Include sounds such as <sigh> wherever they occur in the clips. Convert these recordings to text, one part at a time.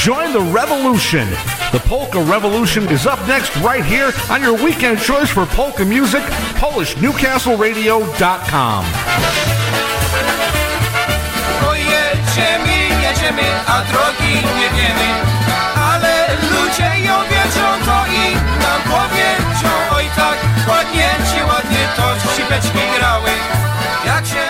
Join the revolution. The Polka Revolution is up next right here on your weekend choice for polka music, PolishNewcastleRadio.com. Jedziemy, tak, ładnie to grały, jak się...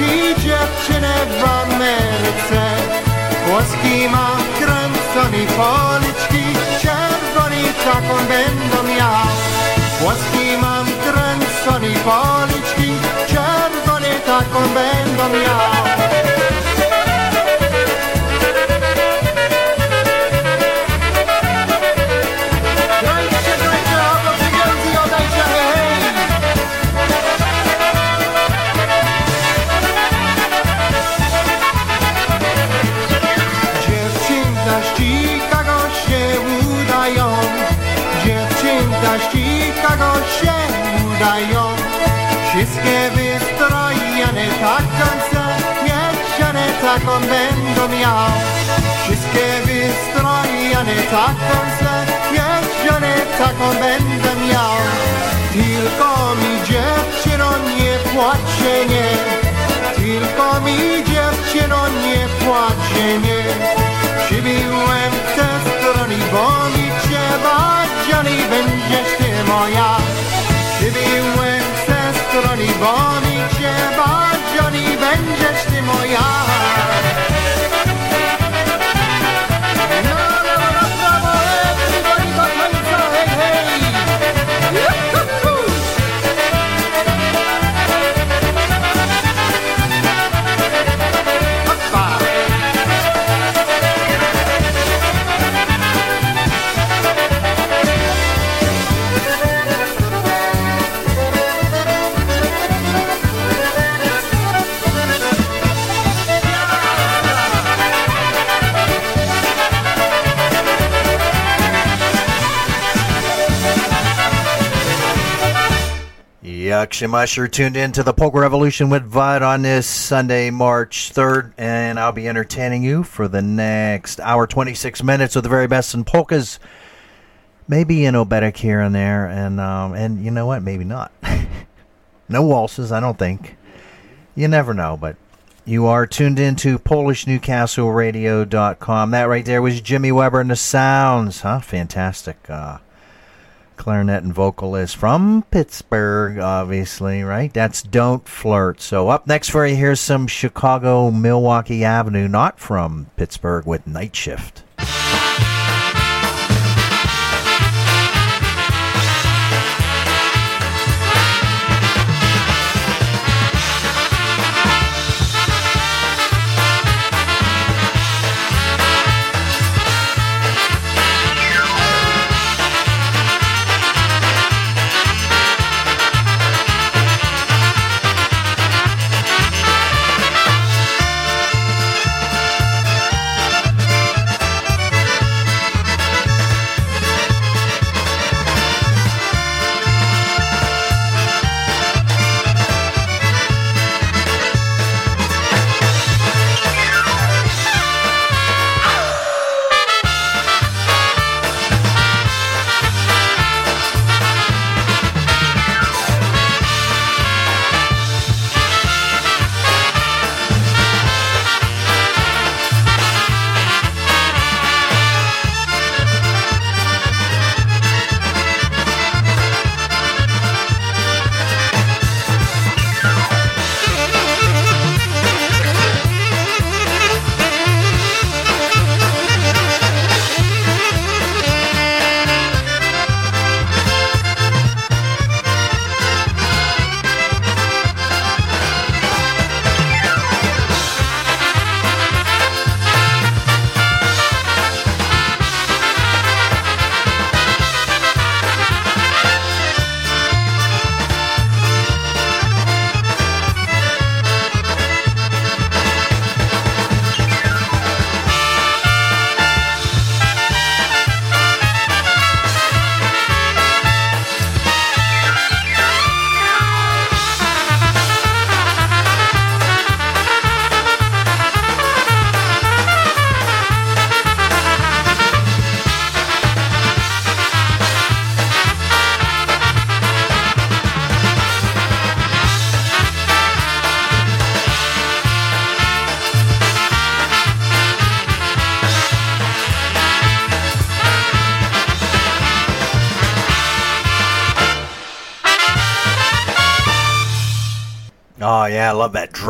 Cigia Ceneva Americe Polskima, kręconi policzki Czerwoni taką będą ja Polski mam kręconi policzki Czerwoni taką będą ja Wszystkie wystrojone tak końce Jedzione taką będą miał. Wszystkie wystrojone tak końce Jedzione taką będę miał. Tylko mi dziewczyno nie płacze nie. Tylko mi dziewczyno nie płacze nie. Przybiłem te strony, bo mi trzeba Johnny, będziesz ty moja. Przybiłem broni, bo mi się bać, oni będziesz ty moja. Yakshimush, you're tuned in to the Polka Revolution with Vud on this Sunday, March 3rd, and I'll be entertaining you for the next hour, 26 minutes with the very best in polkas. Maybe an oberek here and there, and um, and you know what? Maybe not. <laughs> no waltzes, I don't think. You never know, but you are tuned in to PolishNewcastleRadio.com. That right there was Jimmy Weber and the Sounds, huh? Fantastic. Uh, clarinet and vocalist from Pittsburgh, obviously, right? That's Don't Flirt. So up next for you, here's some Chicago Milwaukee Avenue, not from Pittsburgh, with Night Shift.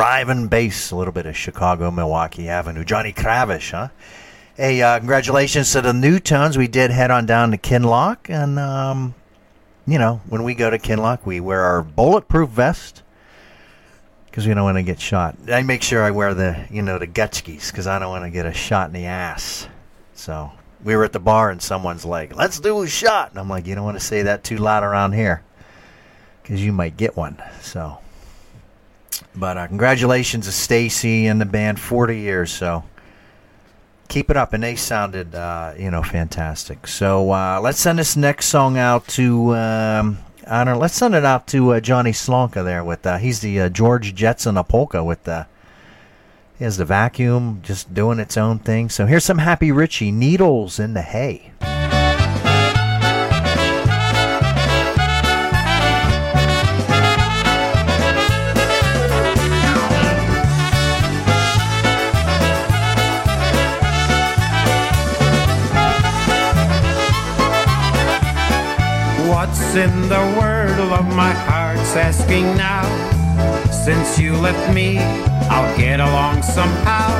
Driving bass. A little bit of Chicago, Milwaukee Avenue. Johnny Kravish, huh? Hey, uh, congratulations to the Newtones. We did head on down to Kinloch, and um, you know, when we go to Kinloch, we wear our bulletproof vest because we don't want to get shot. I make sure I wear the, you know, the Gutskis because I don't want to get a shot in the ass. So we were at the bar and someone's like, "Let's do a shot," and I'm like, "You don't want to say that too loud around here because you might get one." So, but uh, congratulations to Stacy and the band, 40 years. So keep it up, and they sounded, uh, you know, fantastic. So uh, let's send this next song out to. Um, I don't know. Let's send it out to uh, Johnny Slonka there with. Uh, he's the uh, George Jetson of polka with the. He has the vacuum just doing its own thing. So here's some Happy Richie needles in the hay. In the world of my heart's asking now? Since you left me, I'll get along somehow.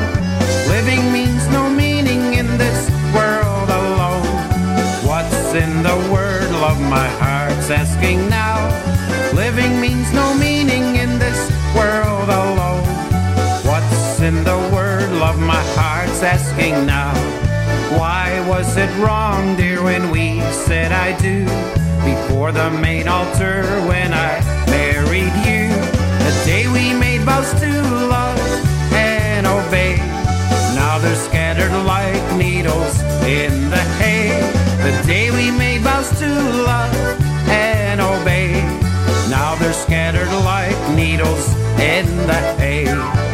Living means no meaning in this world alone. What's in the world of my heart's asking now? Living means no meaning in this world alone. What's in the world of my heart's asking now? Why was it wrong, dear, when we said I do? Before the main altar, when I married you, the day we made vows to love and obey. Now they're scattered like needles in the hay. The day we made vows to love and obey. Now they're scattered like needles in the hay.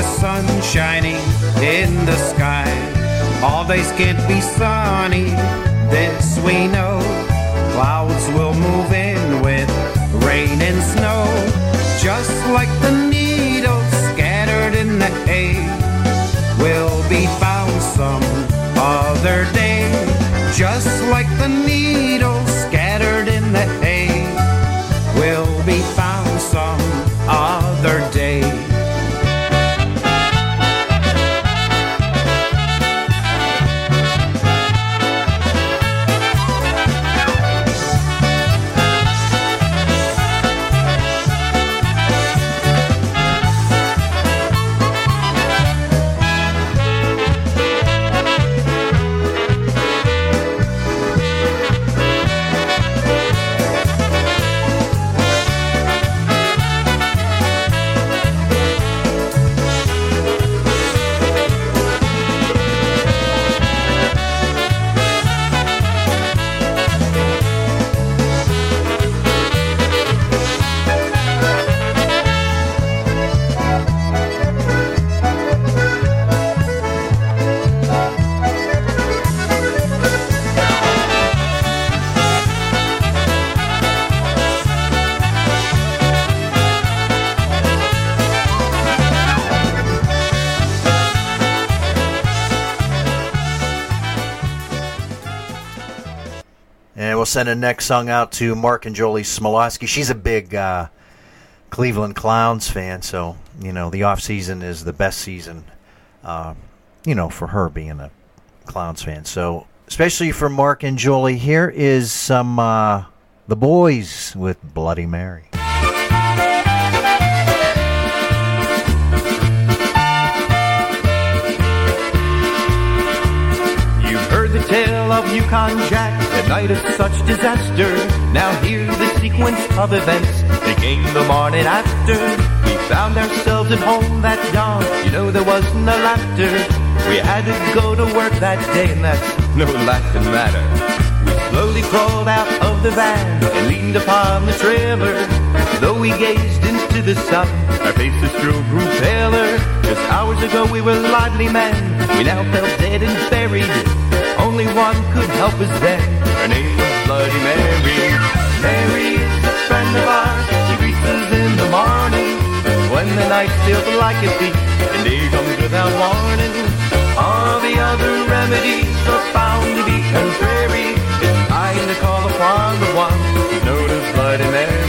The sun shining in the sky. All days can't be sunny, this we know. Clouds will move in with rain and snow, just like the needles scattered in the hay. Will be found some other day, just like the needles Send a next song out to Mark and Jolie Smolowski. She's a big uh, Cleveland Clowns fan, so you know the off season is the best season. Uh, you know, for her being a Clowns fan. So, especially for Mark and Jolie, here is some uh, the boys with Bloody Mary. Of Yukon Jack, a night of such disaster. Now hear the sequence of events came the morning after. We found ourselves at home that dawn, you know there was no laughter. We had to go to work that day, and that's no laughing matter. We slowly crawled out of the van and leaned upon the trailer. Though we gazed into the sun, our faces still grew paler. Just hours ago we were lively men, we now felt dead and buried. Only one could help us then, her name was Bloody Mary. Mary is a friend of ours, she greets us in the morning. When the night feels like a thief, and day comes without warning. All the other remedies are found to be contrary. It's time to call upon the one known as Bloody Mary.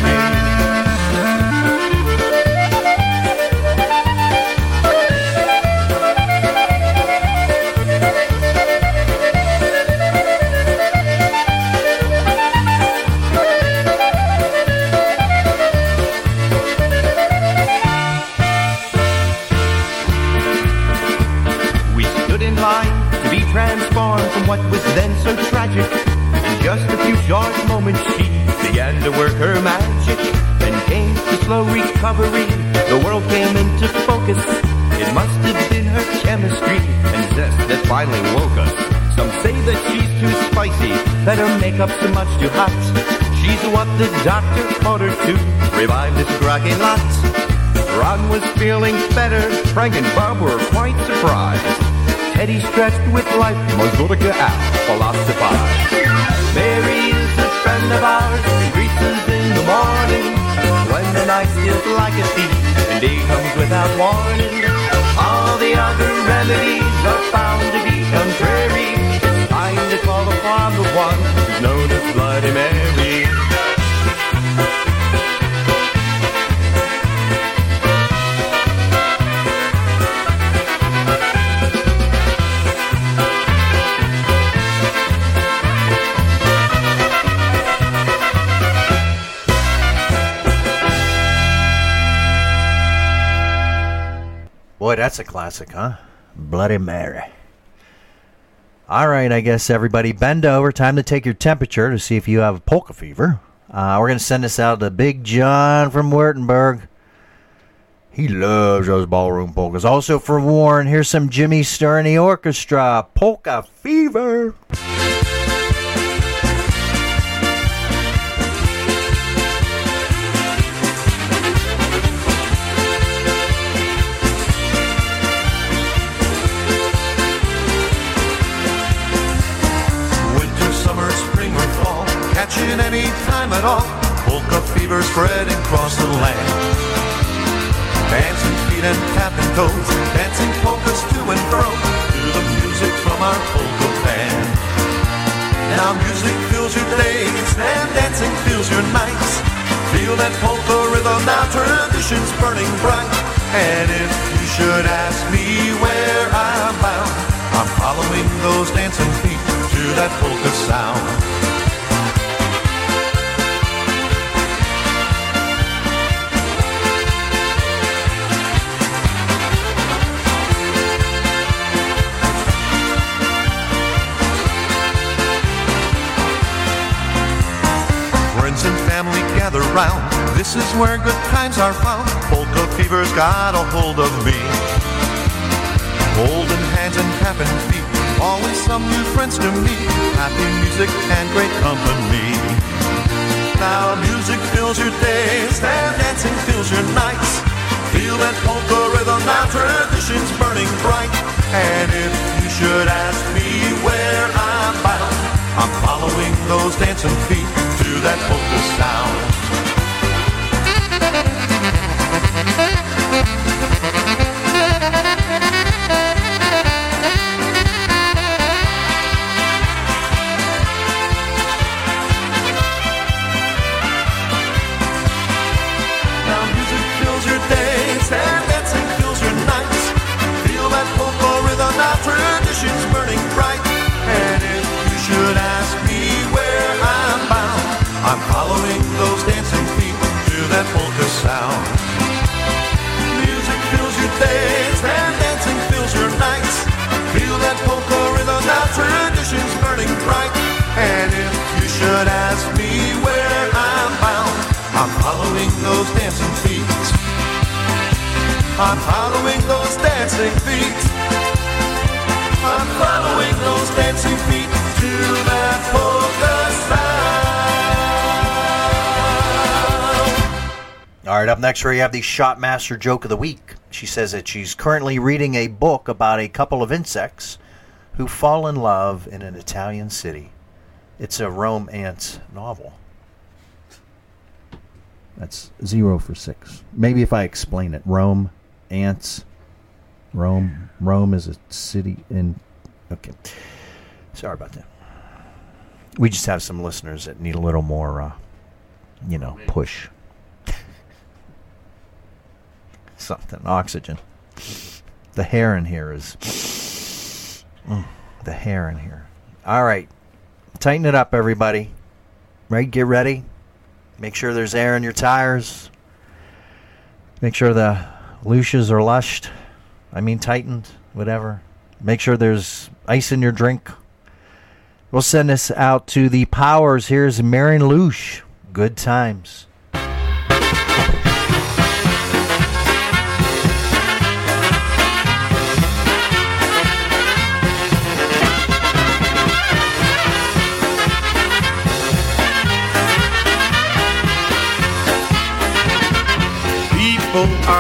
What was then so tragic. In just a few short moments, she began to work her magic. Then came the slow recovery. The world came into focus. It must have been her chemistry and zest that finally woke us. Some say that she's too spicy, that her makeup's much too hot. She's what the doctor ordered to revive this groggy lot. Ron was feeling better. Frank and Bob were quite surprised. Teddy stretched with life. Mazurka out, philosophized. Mary is a friend of ours. She greets us in the morning. When the night feels like a thief and day comes without warning. All the other remedies are found to be contrary. It's time to call upon the one who's known as Bloody Mary. Boy, that's a classic, huh? Bloody Mary. All right, I guess everybody bend over. Time to take your temperature to see if you have polka fever. Uh, we're going to send this out to Big John from Württemberg. He loves those ballroom polkas. Also for Warren, here's some Jimmy the Orchestra. Polka Fever. At all. Polka fever spreading across the land. Dancing feet and tapping toes, dancing polkas to and fro to the music from our polka band. Now music fills your days and dancing fills your nights. Feel that polka rhythm, now tradition's burning bright. And if you should ask me where I'm bound, I'm following those dancing feet to that polka sound. Family gather round. This is where good times are found. Polka fever's got a hold of me. Holding hands and tapping feet. Always some new friends to meet. Happy music and great company. Now music fills your days and dancing fills your nights. Feel that polka rhythm, now tradition's burning bright. And if you should ask me where I'm bound, I'm following those dancing feet to that polka sound. Next, we have the Shotmaster Joke of the Week. She says that she's currently reading a book about a couple of insects who fall in love in an Italian city. It's a romance novel. That's zero for six. Maybe if I explain it. Rome, ants. Rome. Rome is a city in. Okay. Sorry about that. We just have some listeners that need a little more, uh, you know, push. Something. Oxygen. The hair in here is. Mm, the hair in here. All right. Tighten it up, everybody. Right? Get ready. Make sure there's air in your tires. Make sure the looshes are lushed. I mean, tightened, whatever. Make sure there's ice in your drink. We'll send this out to the powers. Here's Marion Lush. Good times.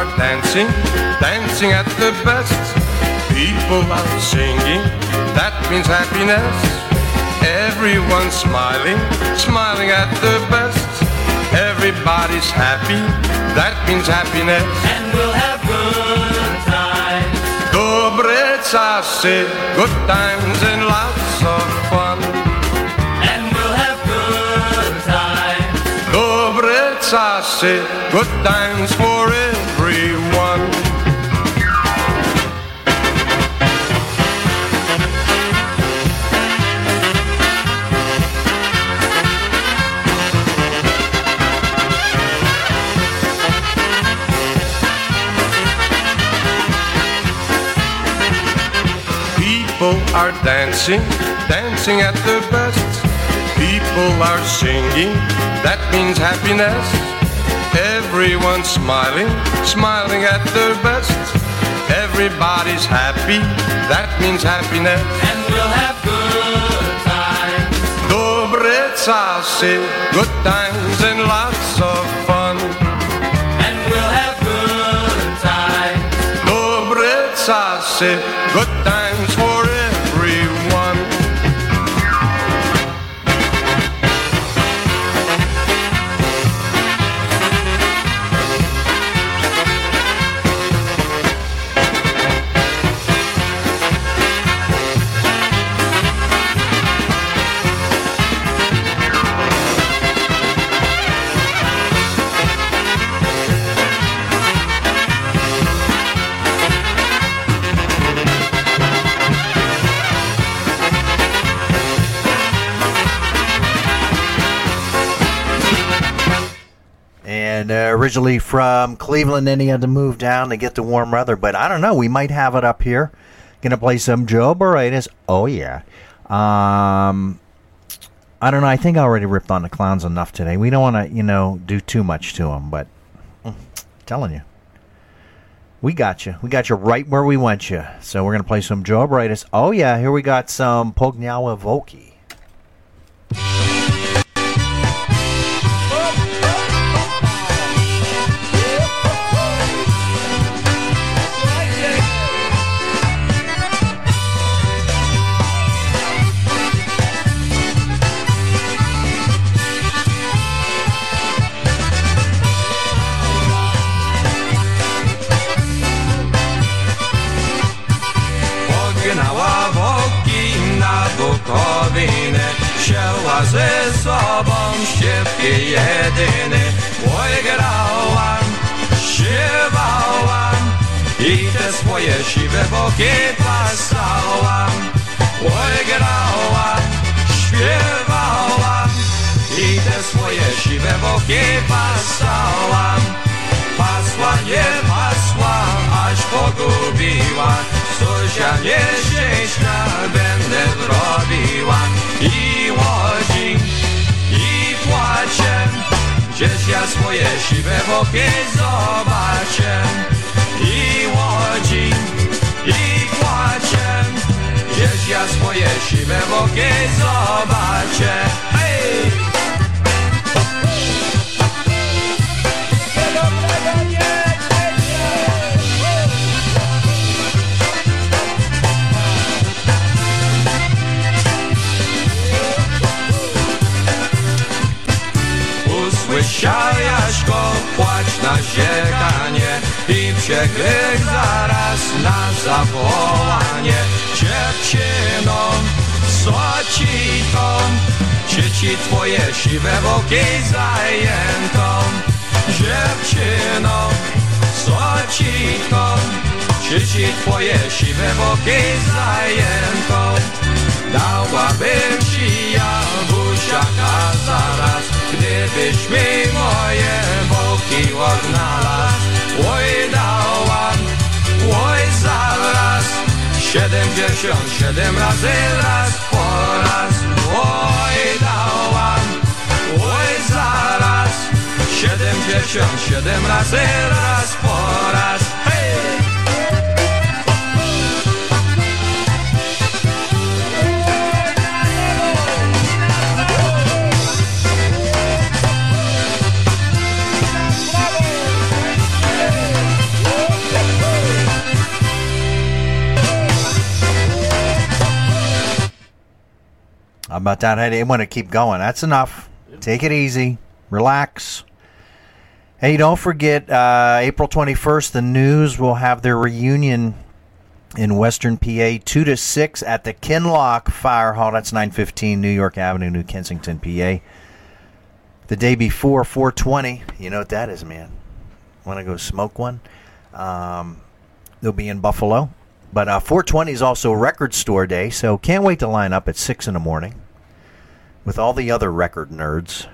Are dancing, dancing at the best. People are singing, that means happiness. Everyone's smiling, smiling at the best. Everybody's happy, that means happiness. And we'll have good times. Dobre czasy, good times and lots of fun. And we'll have good times. Dobre good times for everyone. Are dancing, dancing at their best. People are singing, that means happiness. Everyone's smiling, smiling at their best. Everybody's happy, that means happiness. And we'll have good times. Dobre czasy, good times and lots of fun. And we'll have good times. Dobre czasy, good times originally from Cleveland, then he had to move down to get the warm weather. But I don't know. We might have it up here. Gonna play some Joe Barretas. Oh yeah. Um, I don't know. I think I already ripped on the clowns enough today. We don't want to, you know, do too much to them. But mm, telling you, we got you. We got you right where we want you. So we're gonna play some Joe Barretas. Oh yeah. Here we got some Pognawa Volky. Siwe boki pasałam Oj grałam, śpiewałam. I te swoje siwe boki pasałam. Pasła, nie pasła, aż pogubiła. Zuzia nieszczęśna będę robiła I łodzi, i płaczę Gdzieś ja swoje siwe boki zobaczę. I łodzi, łacie Gdzieś ja swoje siwe boki zobaczę. Hej! Usłyszał Jaśko płacz na ziekanie i przeklek zaraz na zawołanie dziewczyną, co ci to? Dzieci twoje siwe boki zajętą dziewczyną, co ci to? Dzieci twoje siwe boki zajętą Dałabym ci ja buziaka zaraz Gdybyś mi moje boki odnalazł Oj dałam, oj zaraz. Siedemdziesiąt siedem razy raz po raz Oj dałam, oj zaraz. Siedemdziesiąt siedem razy raz po raz about that? I didn't want to keep going. That's enough. Take it easy. Relax. Hey, don't forget, uh, April 21st, the news will have their reunion in Western PA, 2 to 6 at the Kinloch Fire Hall. That's 915 New York Avenue, New Kensington, PA. The day before, 420. You know what that is, man. Want to go smoke one? Um, they'll be in Buffalo. But uh, 420 is also Record Store Day, so can't wait to line up at 6 in the morning with all the other record nerds.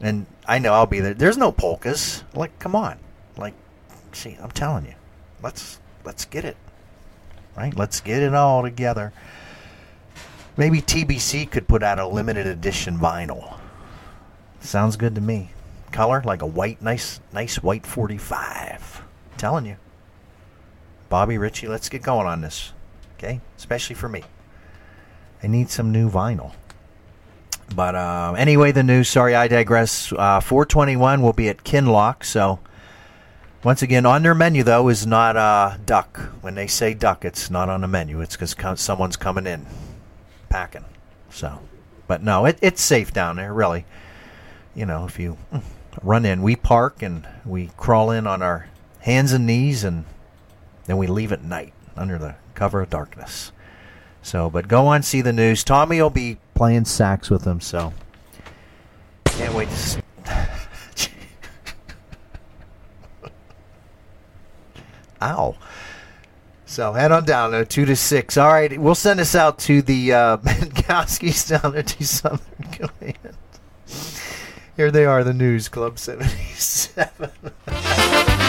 And I know I'll be there. There's no polkas. Like, come on. Like, see, I'm telling you. Let's let's get it. Right? Let's get it all together. Maybe TBC could put out a limited edition vinyl. Sounds good to me. Color like a white nice nice white 45. telling you. Bobby Ritchie, let's get going on this. Okay? Especially for me. I need some new vinyl. But uh, anyway, the news. Sorry, I digress. Uh, 421 will be at Kinloch. So, once again, on their menu, though, is not uh, duck. When they say duck, it's not on the menu. It's because someone's coming in packing. So, but no, it, it's safe down there, really. You know, if you run in, we park and we crawl in on our hands and knees and then we leave at night under the cover of darkness. So, but go on, see the news. Tommy will be playing sax with them, so can't wait to. <laughs> Ow. So head on down there, two to six. All right, we'll send this out to the uh, <laughs> down there to Southern Command. Here they are, the News Club 77. <laughs>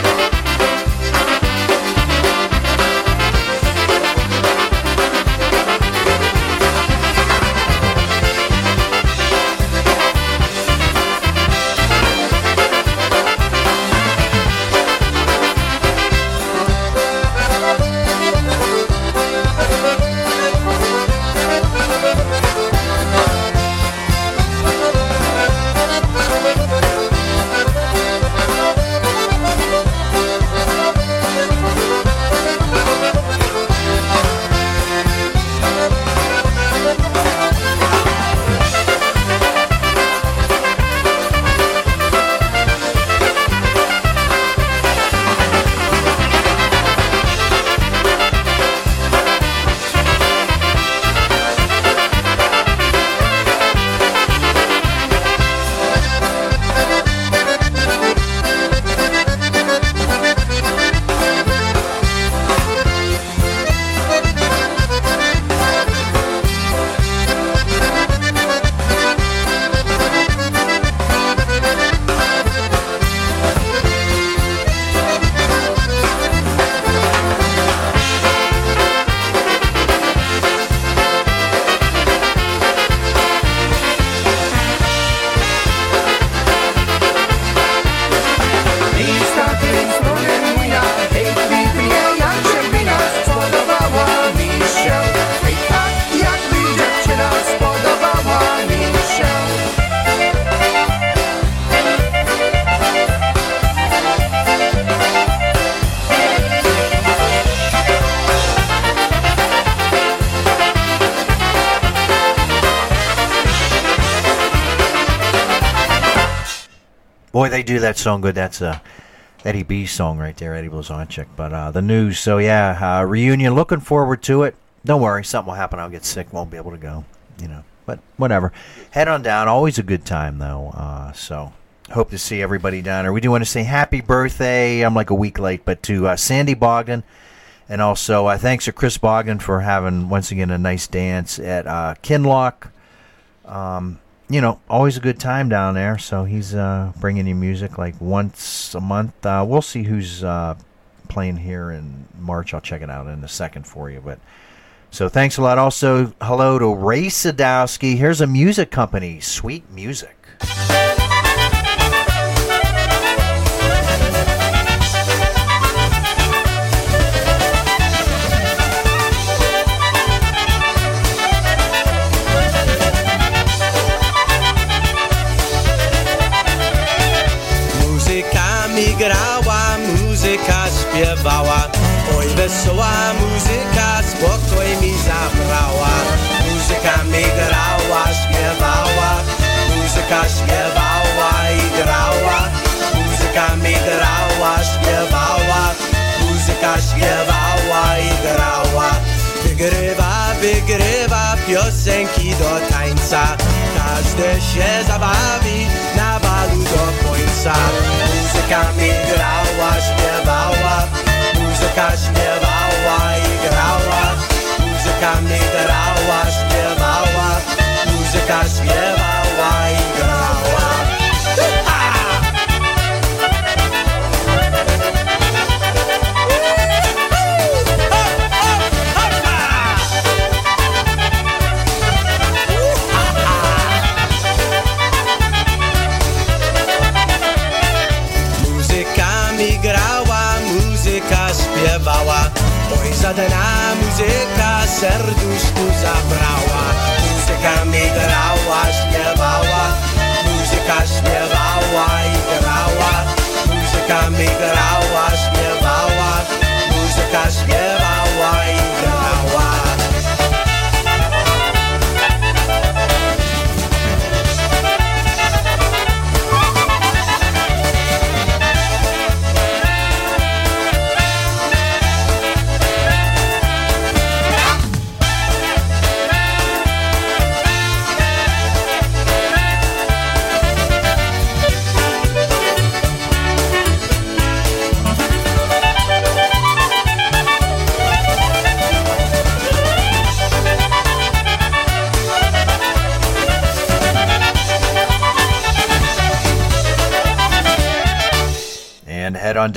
do that song good. That's a Eddie B song right there, Eddie Blazonczyk. But uh, the news, so yeah, uh, reunion. Looking forward to it. Don't worry, something will happen. I'll get sick, won't be able to go. You know, but whatever. Head on down. Always a good time though. Uh, so hope to see everybody down there. We do want to say happy birthday. I'm like a week late, but to uh, Sandy Bogdan. And also, uh, thanks to Chris Bogdan for having once again a nice dance at uh, Kinloch. Um, you know, always a good time down there. So he's uh, bringing you music like once a month. Uh, we'll see who's uh, playing here in March. I'll check it out in a second for you. But so thanks a lot. Also, hello to Ray Sadowski. Here's a music company, Sweet Music. Śpiewała i grała. Wygrywa, wygrywa piosenki do tańca. Każdy się zabawi na balu do końca. Muzyka mi grała, śpiewała Muzyka śpiewała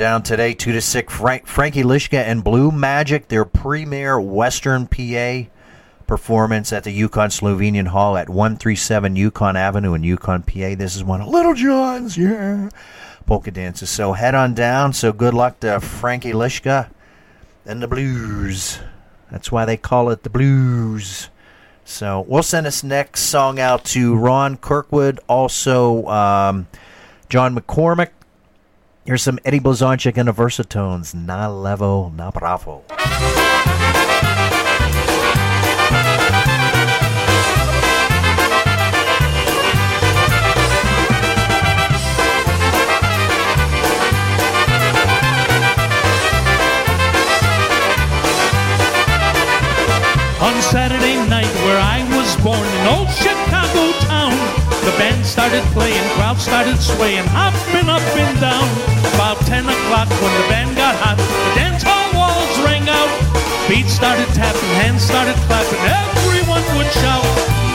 down today, 2 to 6, Frank, Frankie Lishka and Blue Magic, their premier Western PA performance at the Yukon Slovenian Hall at 137 Yukon Avenue in Yukon, PA. This is one of Little John's, yeah, polka dances. So head on down. So good luck to Frankie Lishka and the Blues. That's why they call it the Blues. So we'll send this next song out to Ron Kirkwood, also um, John McCormick. Here's some Eddie Blazonczyk and the Versatones. Na levo, na bravo. On Saturday night, where I was born in old town, the band started playing, crowd started swaying, hopping up and down. About 10 o'clock, when the band got hot, the dance hall walls rang out. Beats started tapping, hands started clapping, everyone would shout,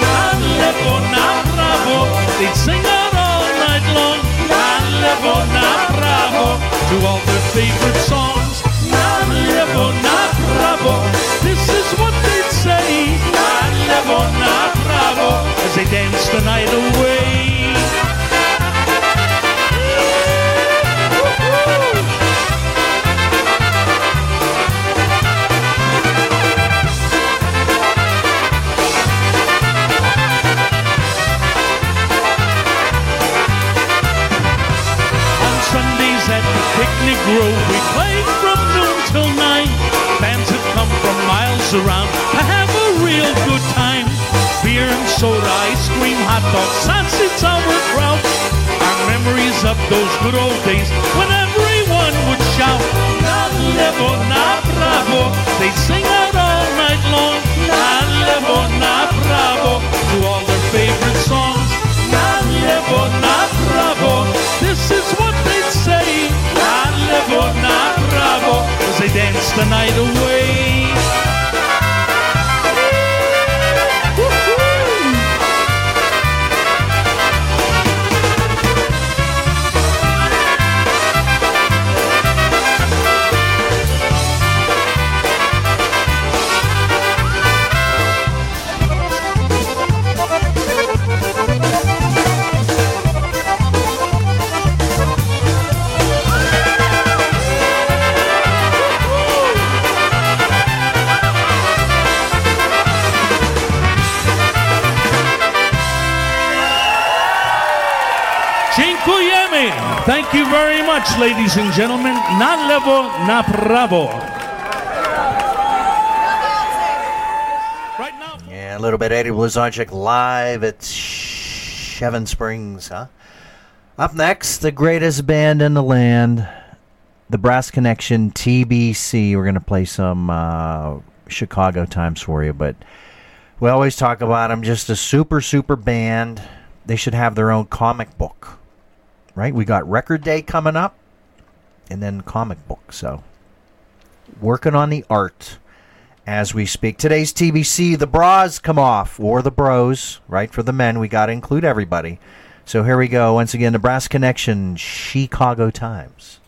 Na levo, na bravo. They'd sing out all night long, Na levo, na bravo, to all their favorite songs. Na levo, na bravo. This is what they'd say. Na levo, na bravo, as they dance the night away. On Sundays at the picnic grove, we played from noon till nine. Bands had come from miles around to have a real good time. Beer and soda, hot dogs, sausage, sauerkraut. Our memories of those good old days when everyone would shout, Na levo, na bravo. They sing out all night long, Na levo, na bravo, to all their favorite songs. Na levo, na bravo. This is what they'd say, Na levo, na bravo, as they dance the night away. Thank you very much, ladies and gentlemen. Na lewo, na prawo. Yeah, a little bit Eddie Blazonczyk live at Seven Springs, huh? Up next, the greatest band in the land, the Brass Connection TBC. We're going to play some uh, Chicago times for you, but we always talk about them. Just a super, super band. They should have their own comic book, right? We got Record Day coming up, and then comic book. So, working on the art as we speak. Today's TBC, the bras come off, or the bros, right? For the men, we got to include everybody. So here we go. Once again, the Brass Connection, Chicago Times.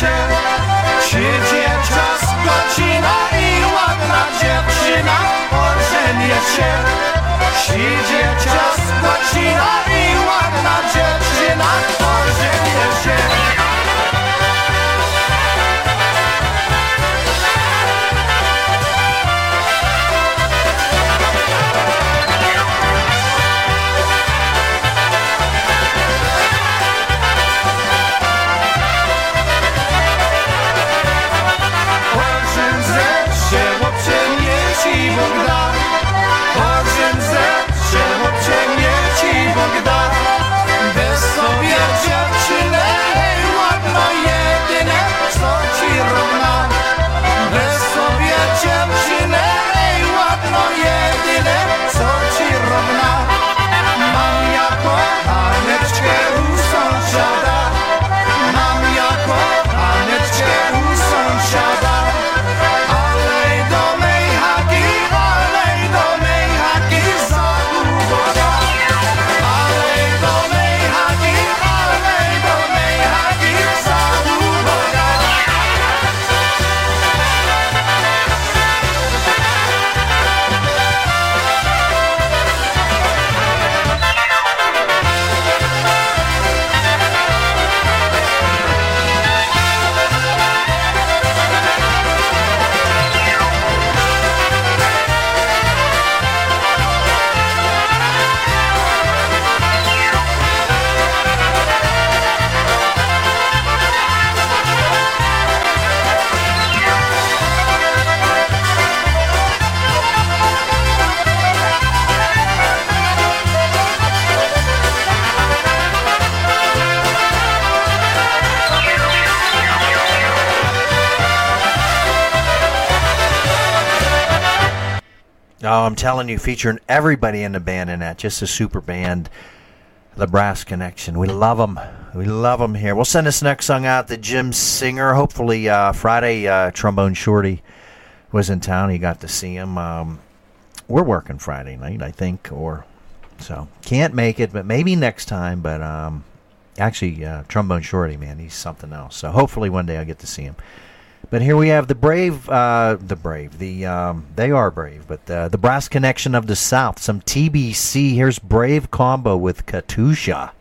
Się. Przyjdzie czas, godzina i ładna dziewczyna ożenię się. Przyjdzie czas, godzina i ładna dziewczyna ożenię się. I'm telling you, featuring everybody in the band in that. Just a super band. The Brass Connection. We love them. We love them here. We'll send this next song out to Jim Singer. Hopefully, uh, Friday, uh, Trombone Shorty was in town. He got to see him. Um, we're working Friday night, I think, or so. Can't make it, but maybe next time. But um, actually, uh, Trombone Shorty, man, he's something else. So hopefully one day I'll get to see him. But here we have the brave, uh, the brave, the um, they are brave, but uh, the brass connection of the South. Some TBC. Here's Brave combo with Katusha.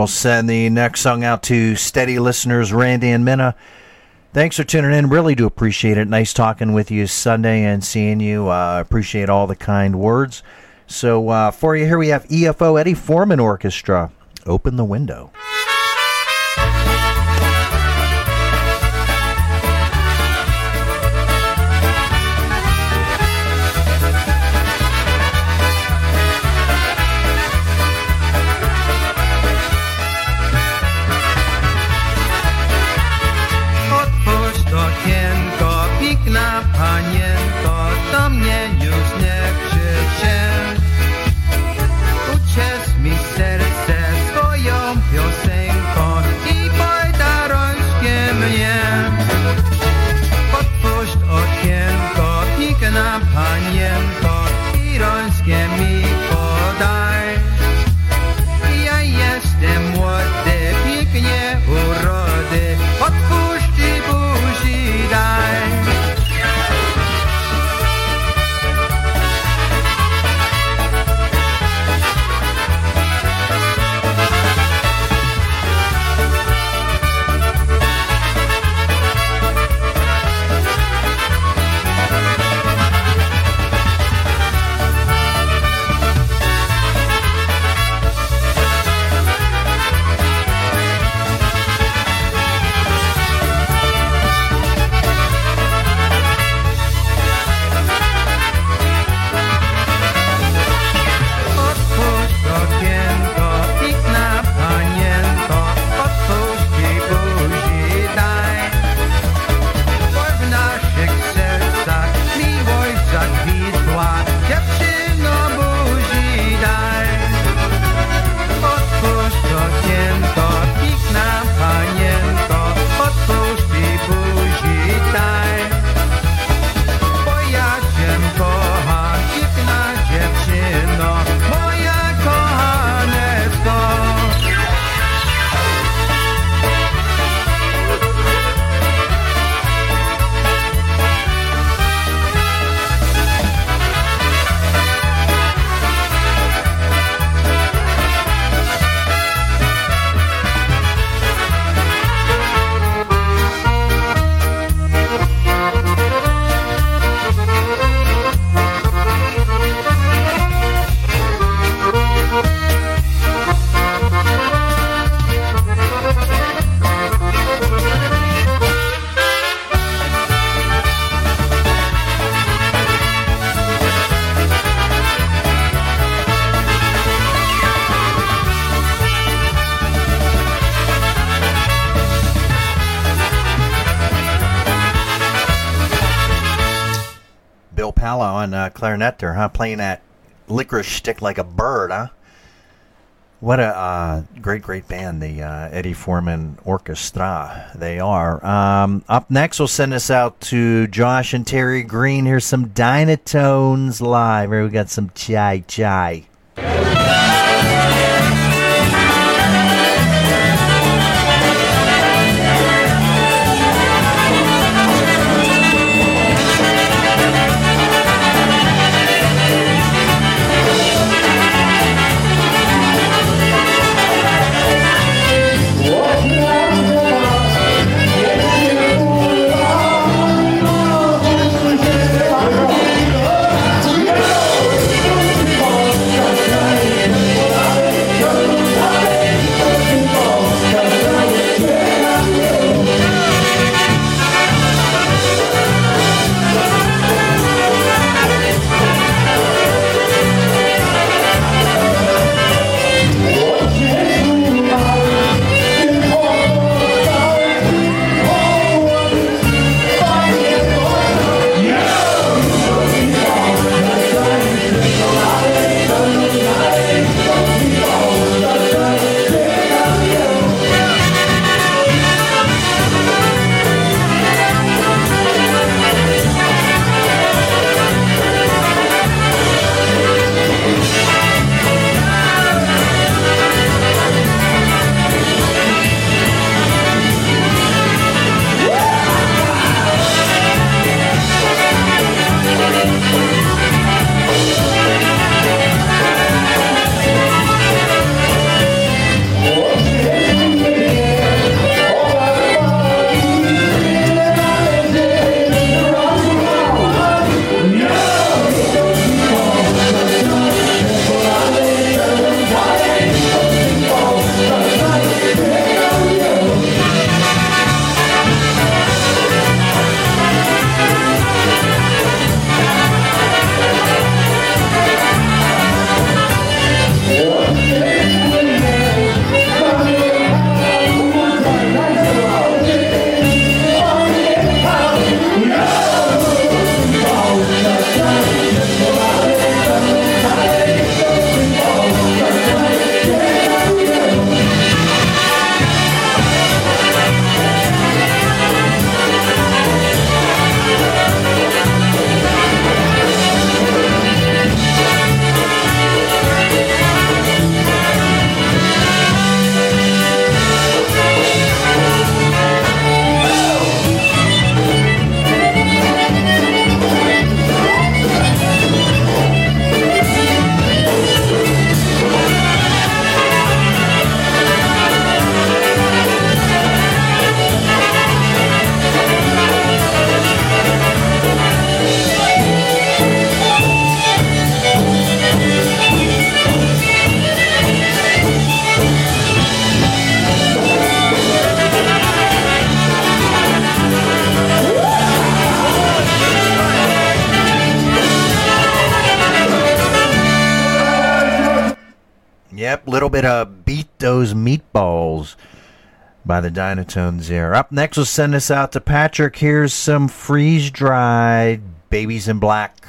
We'll send the next song out to steady listeners, Randy and Minna. Thanks for tuning in. Really do appreciate it. Nice talking with you Sunday and seeing you. Uh, appreciate all the kind words. So uh, for you here, we have EFO Eddie Forman Orchestra. Open the window. Clarinet there, huh? Playing that licorice stick like a bird, huh? What a uh, great, great band, the uh, Eddie Forman Orchestra. They are. Um, up next, we'll send us out to Josh and Terry Green. Here's some Dynatones live. Here we got some Chai Chai. Bit of beat those meatballs by the Dynatones there. Up next, we'll send us out to Patrick. Here's some freeze dried babies in black.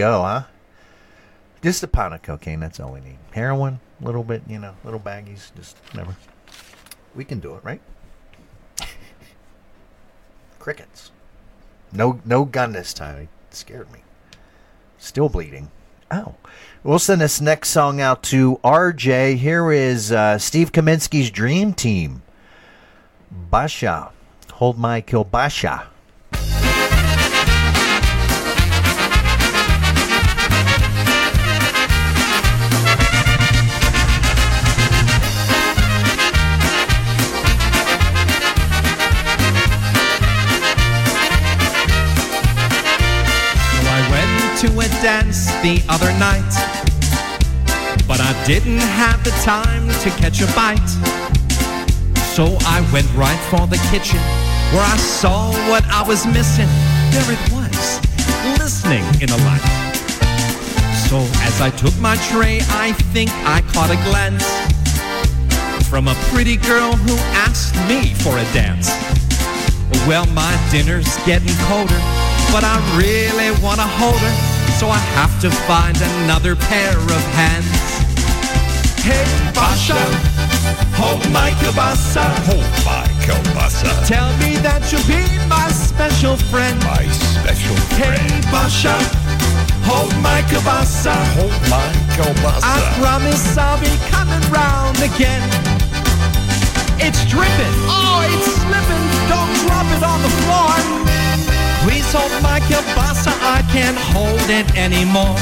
Go, huh? Just a pound of cocaine, that's all we need. Heroin, a little bit, you know, little baggies, just whatever. We can do it, right? <laughs> Crickets. No no gun this time. It scared me. Still bleeding. Ow. We'll send this next song out to RJ. Here is uh, Steve Kaminsky's Dream Team. Basha. Hold my kielbasa. To a dance the other night, but I didn't have the time to catch a bite. So I went right for the kitchen, where I saw what I was missing. There it was, listening in a light. So as I took my tray, I think I caught a glance from a pretty girl who asked me for a dance. Well, my dinner's getting colder, but I really wanna hold her, so I have to find another pair of hands. Hey, Basha, oh, hold my kielbasa. Hold oh, my kielbasa. Tell me that you'll be my special friend. My special friend. Hey, Basha, oh, hold my kielbasa. Hold my kielbasa. I promise I'll be coming round again. It's dripping. Oh, it's slipping. Don't drop it on the floor. Please hold my kielbasa. I can't hold it anymore.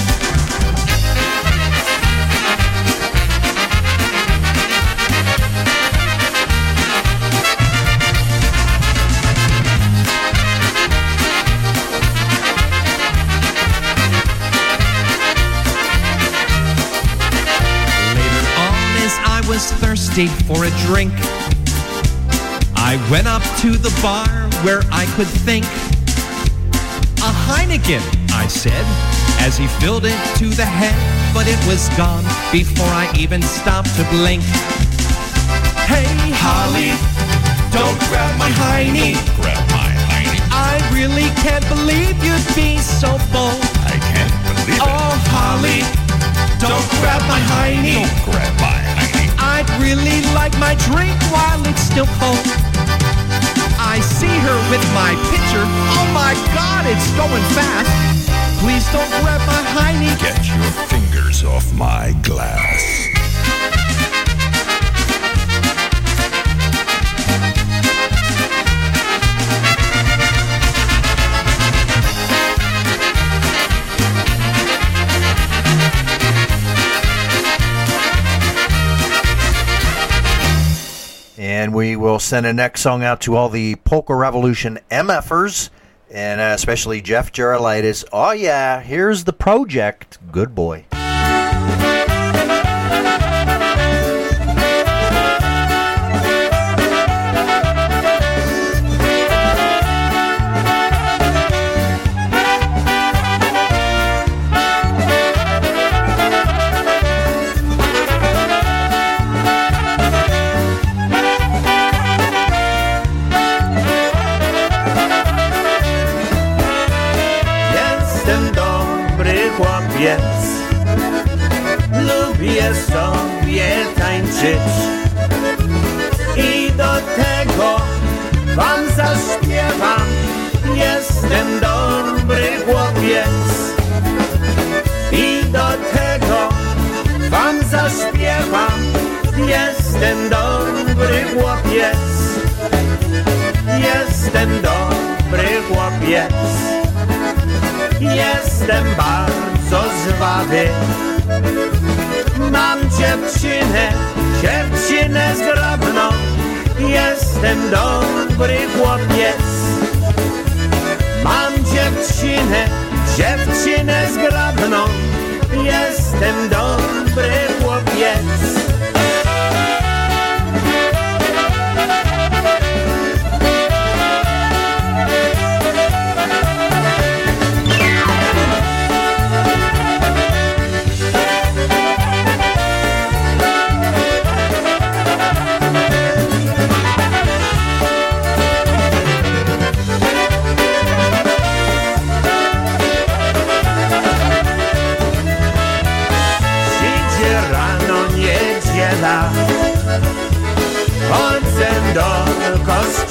Was thirsty for a drink, I went up to the bar where I could think. Heineken, I said, as he filled it to the head, but it was gone before I even stopped to blink. Hey, Holly, don't grab my Heine. Grab my Heine. I really can't believe you'd be so bold. I can't believe it. Oh, Holly, don't grab my Heine. Don't grab my Heine. I'd really like my drink while it's still cold. I see her with my pitcher. Oh my god, it's going fast. Please don't grab my Heine. Get your fingers off my glass. And we will send a next song out to all the Polka Revolution MFers, and uh, especially Jeff Gerolitis. Oh, yeah, here's the project. Good boy. Dobry chłopiec. I do tego wam zaśpiewam. Jestem dobry chłopiec. Jestem dobry chłopiec. Jestem bardzo żwawy Mam dziewczynę, dziewczynę zgrabną, jestem dobry chłopiec. Mam dziewczynę, dziewczynę zgrabną, jestem dobry chłopiec.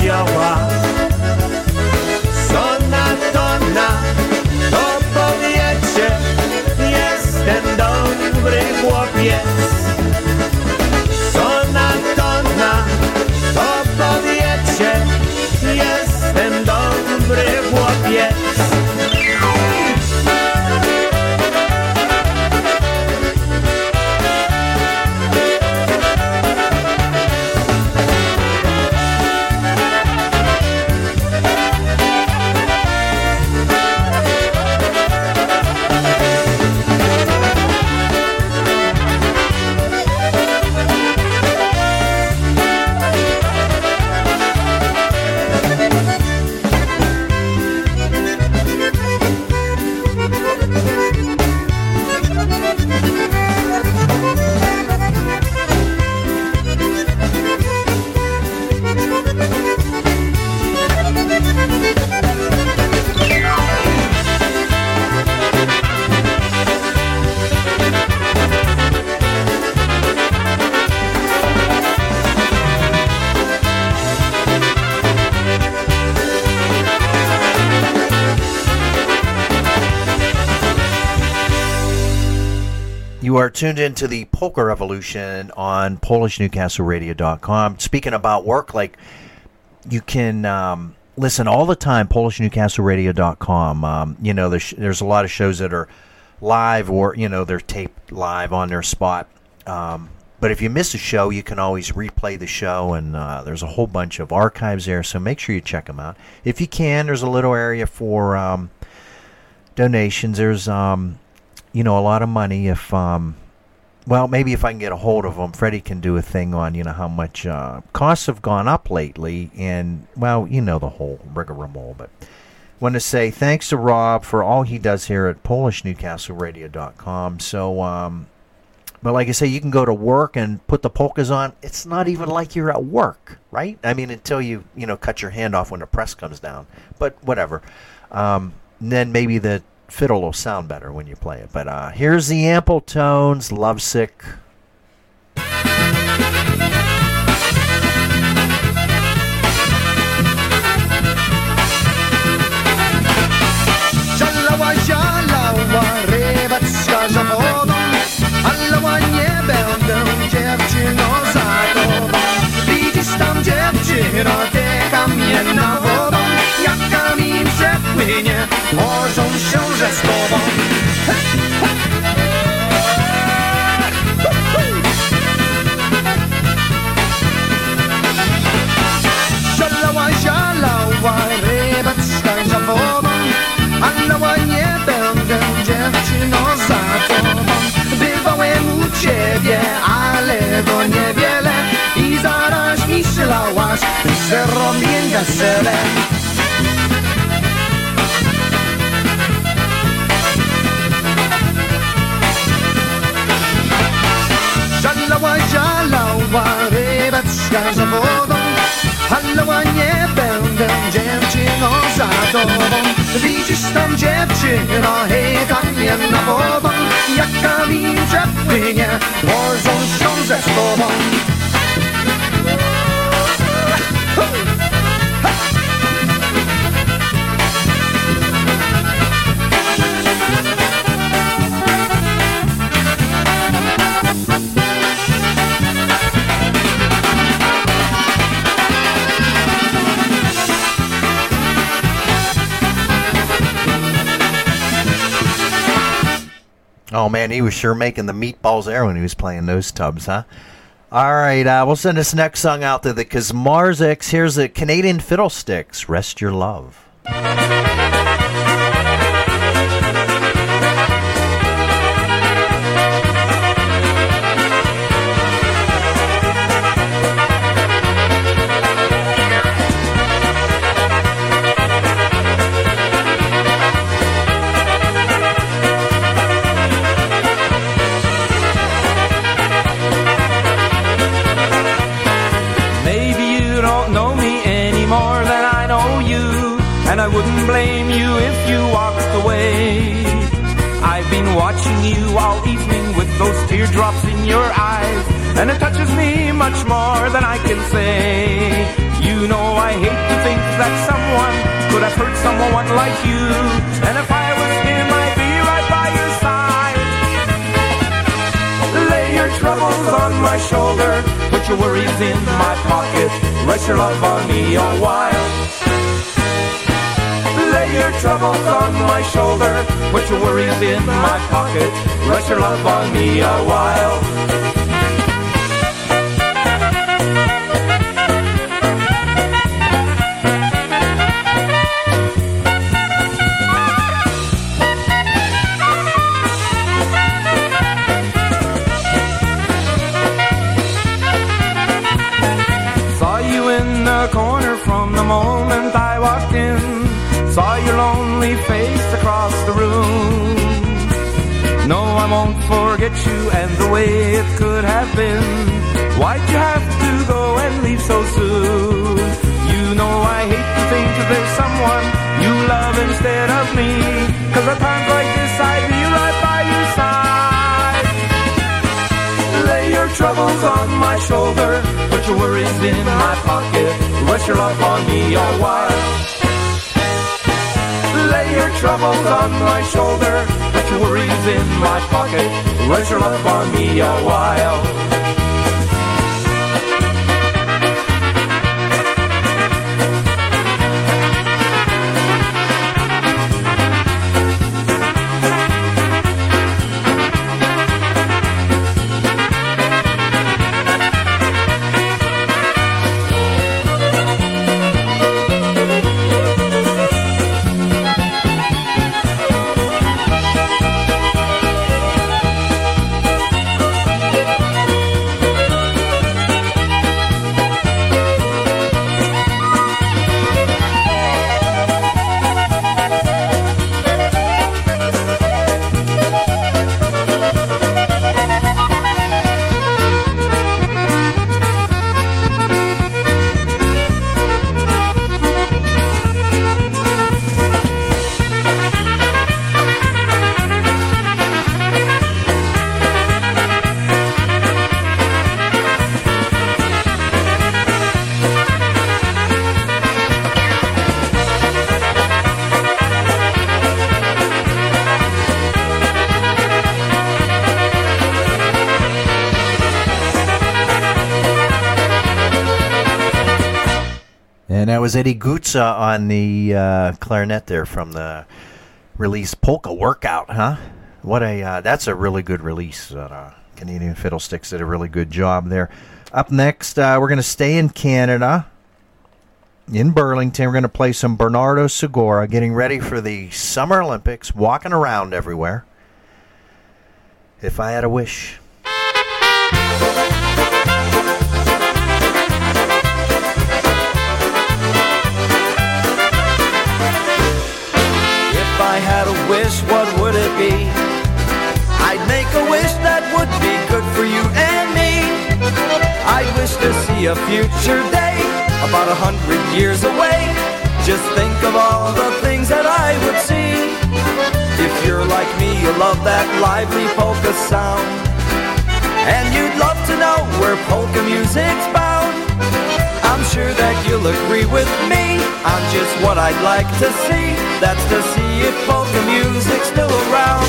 Kościoła Sonatona To powiecie. Jestem dobry chłopiec. Sonatona To powiecie. Jestem dobry chłopiec tuned into the Polka Revolution on PolishNewcastleRadio.com. Speaking about work, like you can um, listen all the time, PolishNewcastleRadio.com. Um, you know, there's, there's a lot of shows that are live or, you know, they're taped live on their spot. Um, but if you miss a show, you can always replay the show, and uh, there's a whole bunch of archives there, so make sure you check them out. If you can, there's a little area for um, donations. There's, um, you know, a lot of money if, um, well, maybe if I can get a hold of them, Freddie can do a thing on, you know, how much uh, costs have gone up lately, and, well, you know, the whole rigmarole. But want to say thanks to Rob for all he does here at PolishNewcastleRadio.com. So, um, but like I say, you can go to work and put the polkas on. It's not even like you're at work, right? I mean, until you you know cut your hand off when the press comes down. But whatever. Um, then maybe the fiddle will sound better when you play it. But uh, here's the ample tones, lovesick. Kamienna wodą Jak kamień się że z tobą Zialała, zialała, rybacka za wodą Alała, nie będę dziewczyno za tobą. Bywałem u ciebie, ale to niewiele. I zaraz myślałaś, że robię gazelę żalała, rybeczka za wodą. Hallała, nie będę dziewczyną za tobą Widzisz tam dziewczyno, hej, kamienna wodą. Jak kamień przepłynie, morzą się ze sobą Oh man, he was sure making the meatballs there when he was playing those tubs, huh? All right, uh, we'll send this next song out to the Kazmarzix. Here's the Canadian Fiddlesticks. Rest your love. Your worries in my pocket, rest your love on me a while. Lay your troubles on my shoulder, put your worries in my pocket, rest your love on me a while. And the way it could have been. Why'd you have to go and leave so soon? You know I hate to think there's someone you love instead of me. Cause at times like this I'd be right by your side. Lay your troubles on my shoulder, put your worries in my pocket, rest your love on me a while. Troubles on my shoulder, put your worries in my pocket, rest your love on me a while. Was Eddie Gutza on the uh, clarinet there from the release Polka Workout, huh? What a uh, that's a really good release. Uh, Canadian Fiddlesticks did a really good job there. Up next, uh, we're going to stay in Canada, in Burlington. We're going to play some Bernardo Segura, getting ready for the Summer Olympics, walking around everywhere. If I had a wish. Wish, what would it be? I'd make a wish that would be good for you and me. I'd wish to see a future day, about a hundred years away. Just think of all the things that I would see. If you're like me, you love that lively polka sound. And you'd love to know where polka music's bound sure that you'll agree with me on just what I'd like to see. That's to see if polka music's still around.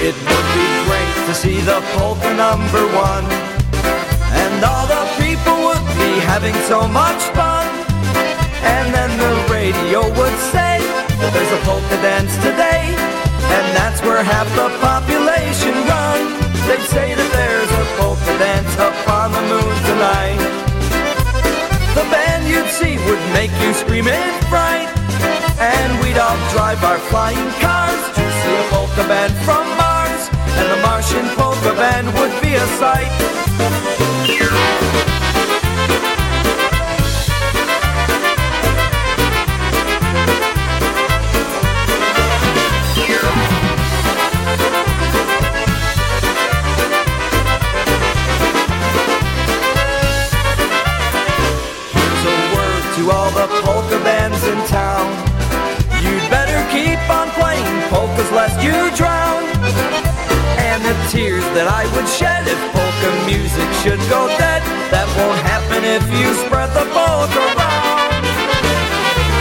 It would be great to see the polka number one having so much fun. And then the radio would say there's a polka dance today. And that's where half the population run. They'd say that there's a polka dance up on the moon tonight. The band you'd see would make you scream in fright. And we'd all drive our flying cars to see a polka band from Mars. And the Martian polka band would be a sight. Tears that I would shed if polka music should go dead, that won't happen if you spread the polka around.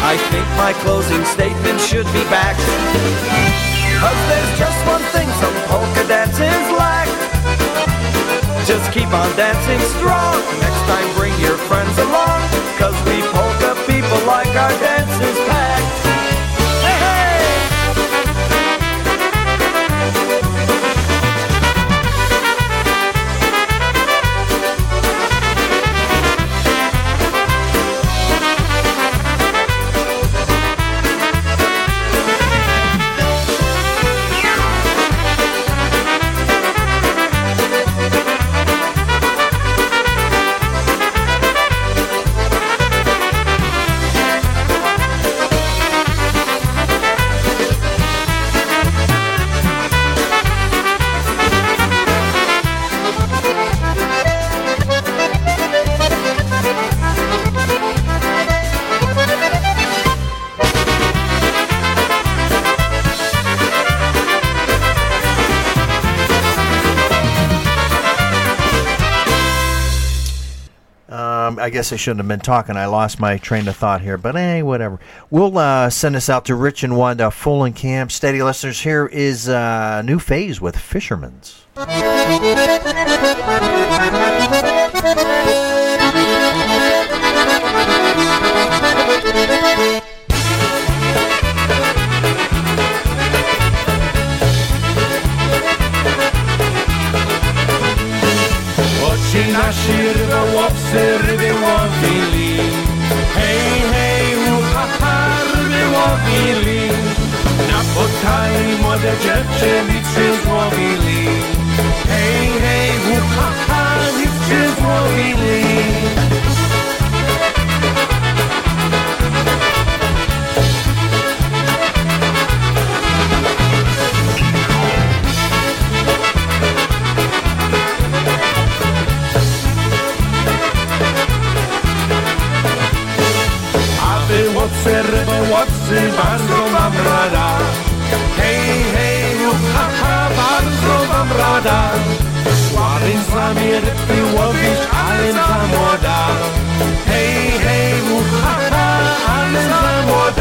I think my closing statement should be back. Cause there's just one thing some polka dances lack. Just keep on dancing strong. Next time bring your friends along. I guess I shouldn't have been talking. I lost my train of thought here, but hey, whatever. We'll uh, send this out to Rich and Wanda, full and camp. Steady listeners, here is uh, new phase with Fisherman's. <laughs> Ocali młode dziewczynicy złowili Hej, hej, ha, ha, dziewczy złowili Obserwowacy bardzo mam rada. Wam rada Słaby z wami ryby łowić, ale za młoda Hej, hej, uha, ha, ale młoda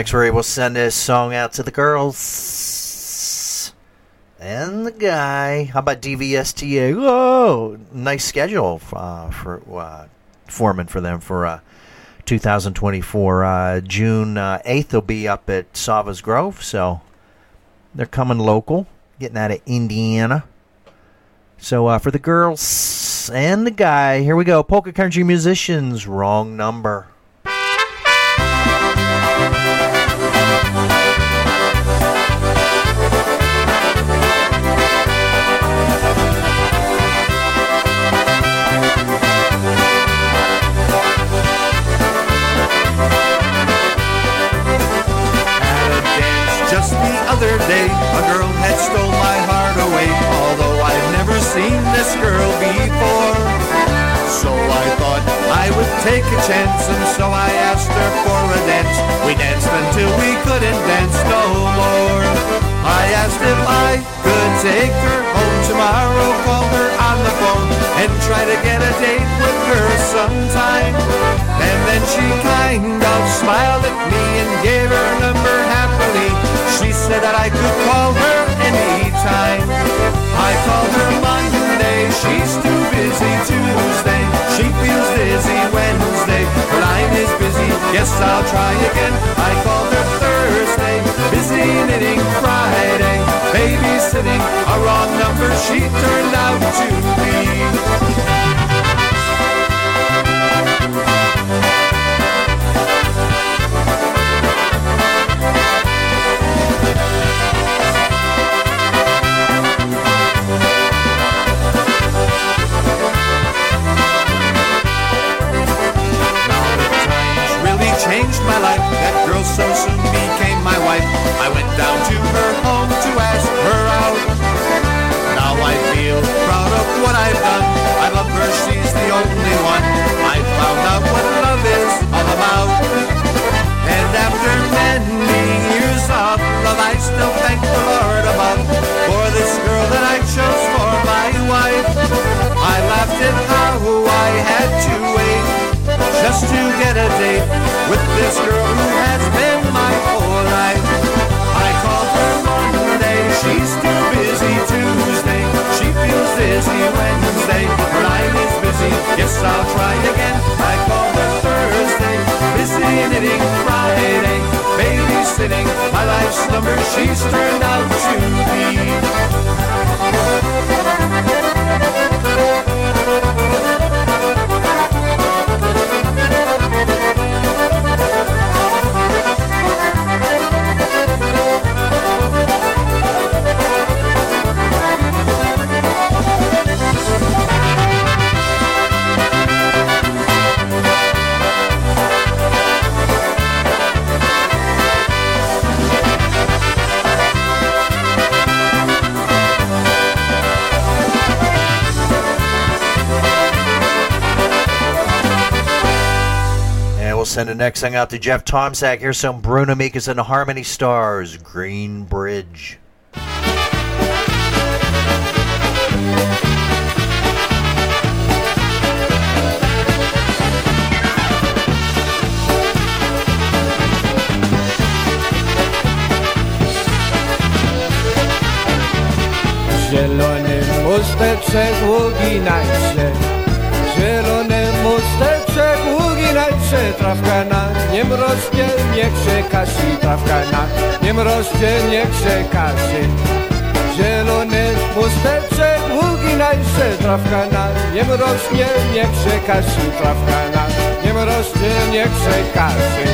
next, Ray will send this song out to the girls. and the guy. How about DVSTA? Whoa, nice schedule uh, for uh, Foreman for them for uh, 2024. Uh, June uh, 8th, they'll be up at Savas Grove, so they're coming local, getting out of Indiana. So uh, for the girls and the guy, here we go. Polka country musicians, wrong number. This girl before. So I thought I would take a chance, and so I asked her for a dance. We danced until we couldn't dance no more. I asked if I could take her home tomorrow, call her on the phone, and try to get a date with her sometime. And then she kind of smiled at me and gave her number happily. She said that I could call her anytime. I called her she's too busy Tuesday. She feels dizzy Wednesday, her line is busy. Yes, I'll try again. I called her Thursday, busy knitting Friday. Babysitting, a wrong number she turned out to be. Next thing out to Jeff Tomsack. Here's some Bruno Mikas and Harmony Stars, Green Bridge. mroście nie przekaczy Zielone pusteczek, łuki najsze Trawka na nie rośnie, nie przekaczy Trawka na nie rośnie, nie przekaczy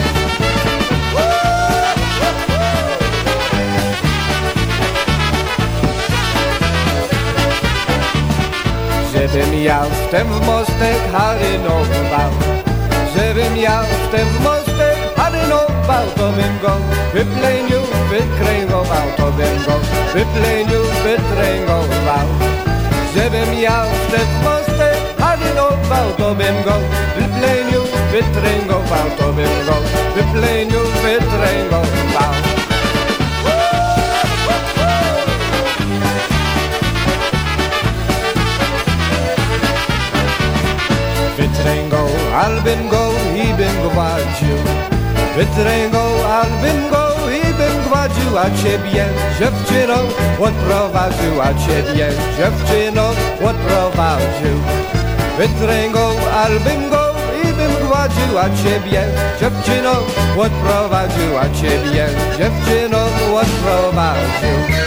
Żebym ja wtem w mostek harynował. Żebym ja wtem w mostek harynował. auto bingo, we play new bit op auto bingo, we play new bit kringo, wow. Żebym ja w te posty, a nie op auto bingo, we play new bit op auto bingo, we play new bit bingo, wow. bingo, Albingo, Ibingo, walczył Wytręgą albym go i bym gładziła ciebie Dziewczyną odprowadziła ciebie Dziewczyną odprowadził. Wytręgą albym go i bym gładziła ciebie Dziewczyną odprowadziła ciebie Dziewczyną odprowadził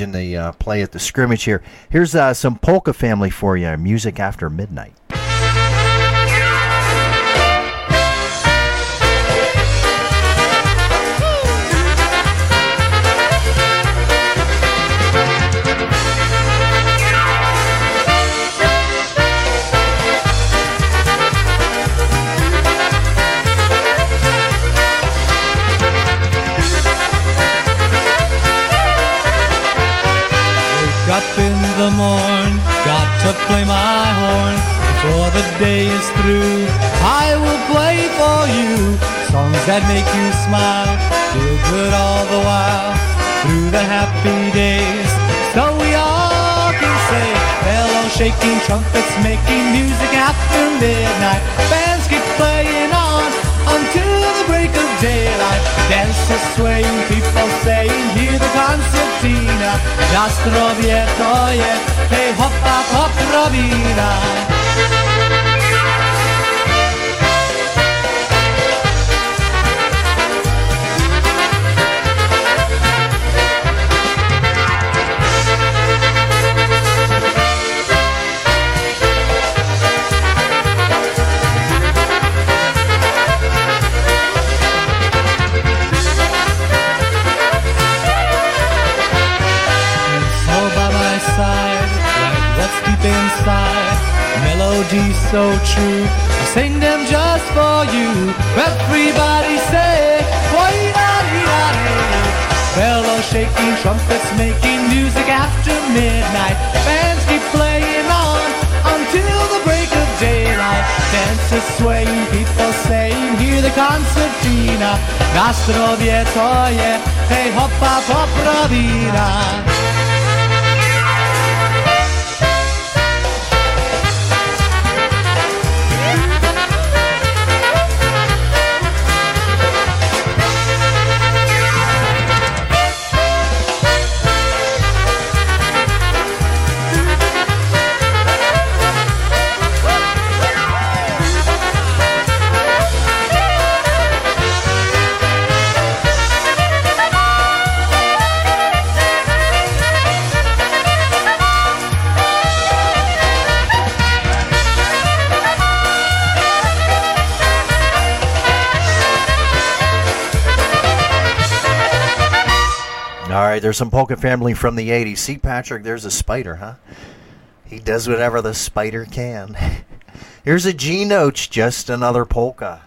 Changing the uh, play at the scrimmage here. Here's uh, some polka family for you. Music after midnight. That make you smile, feel good all the while through the happy days. So we all can say, hello, shaking trumpets, making music after midnight. Bands keep playing on until the break of daylight. Dancers swaying, people saying, hear the concertina. Nastro vieto oh je, hey hop hop hop robina. Concertina. Nastro vieto je, hey hop hop there's some polka family from the 80s. See, Patrick, there's a spider, huh? He does whatever the spider can. <laughs> Here's a G Notes, just another polka.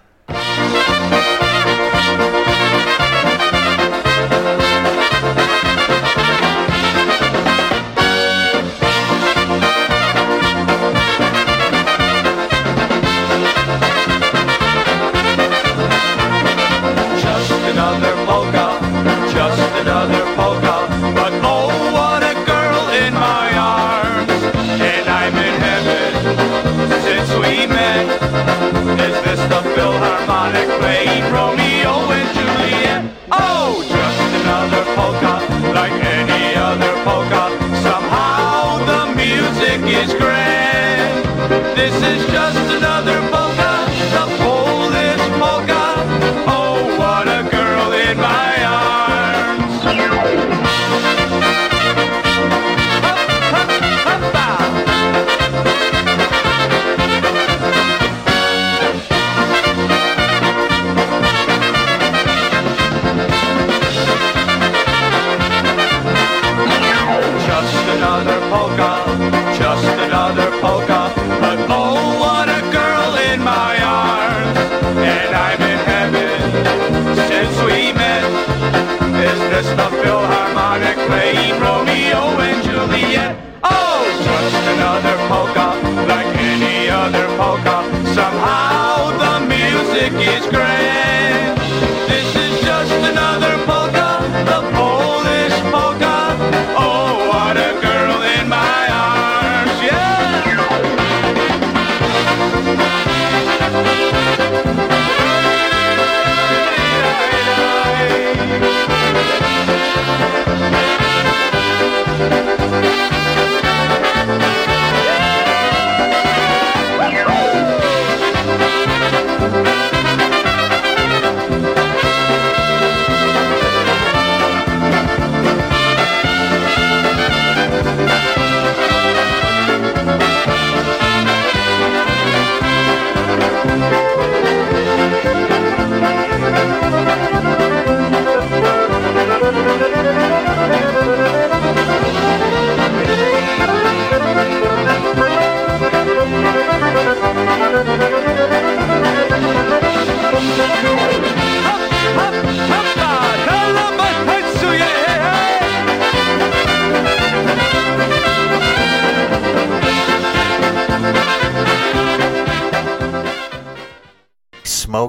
Playing Romeo and Juliet? Oh, just another polka, like any other polka. Somehow the music is grand.